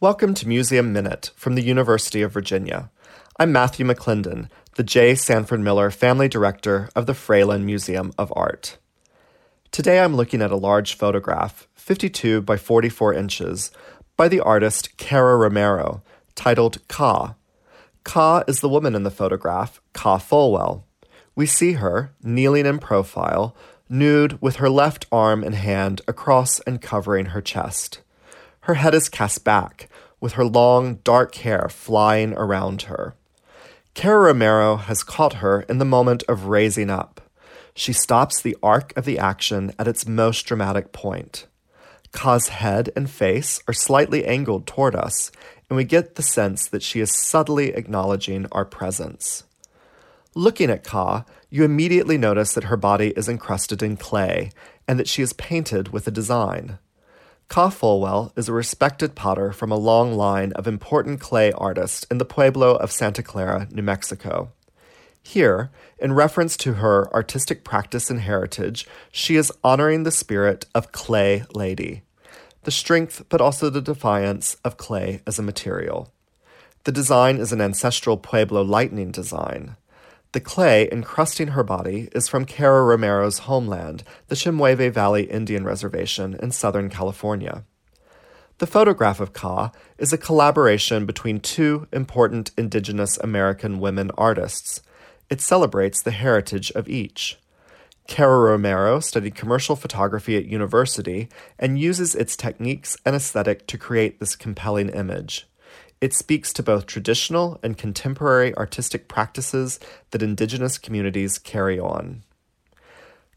Welcome to Museum Minute from the University of Virginia. I'm Matthew McLendon, the J. Sanford Miller Family Director of the Fralin Museum of Art. Today I'm looking at a large photograph, 52 by 44 inches, by the artist Cara Romero, titled Ka. Ka is the woman in the photograph, Ka Folwell. We see her, kneeling in profile, nude with her left arm and hand across and covering her chest. Her head is cast back, with her long, dark hair flying around her. Cara Romero has caught her in the moment of raising up. She stops the arc of the action at its most dramatic point. Ka's head and face are slightly angled toward us, and we get the sense that she is subtly acknowledging our presence. Looking at Ka, you immediately notice that her body is encrusted in clay and that she is painted with a design. Ka Folwell is a respected potter from a long line of important clay artists in the pueblo of Santa Clara, New Mexico. Here, in reference to her artistic practice and heritage, she is honoring the spirit of Clay Lady, the strength but also the defiance of clay as a material. The design is an ancestral Pueblo lightning design. The clay encrusting her body is from Cara Romero's homeland, the Chemehuevi Valley Indian Reservation in Southern California. The photograph of Ka is a collaboration between two important indigenous American women artists. It celebrates the heritage of each. Cara Romero studied commercial photography at university and uses its techniques and aesthetic to create this compelling image. It speaks to both traditional and contemporary artistic practices that Indigenous communities carry on.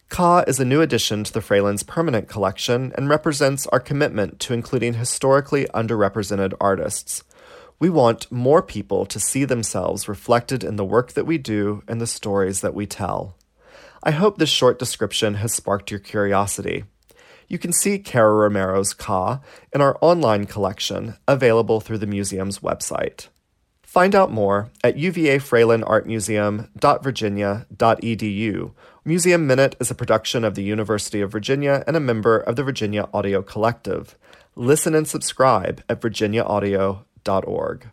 Ka is a new addition to the Fralin's permanent collection and represents our commitment to including historically underrepresented artists. We want more people to see themselves reflected in the work that we do and the stories that we tell. I hope this short description has sparked your curiosity you can see Cara Romero's Ka in our online collection available through the museum's website. Find out more at uvafralinartmuseum.virginia.edu. Museum Minute is a production of the University of Virginia and a member of the Virginia Audio Collective. Listen and subscribe at virginiaaudio.org.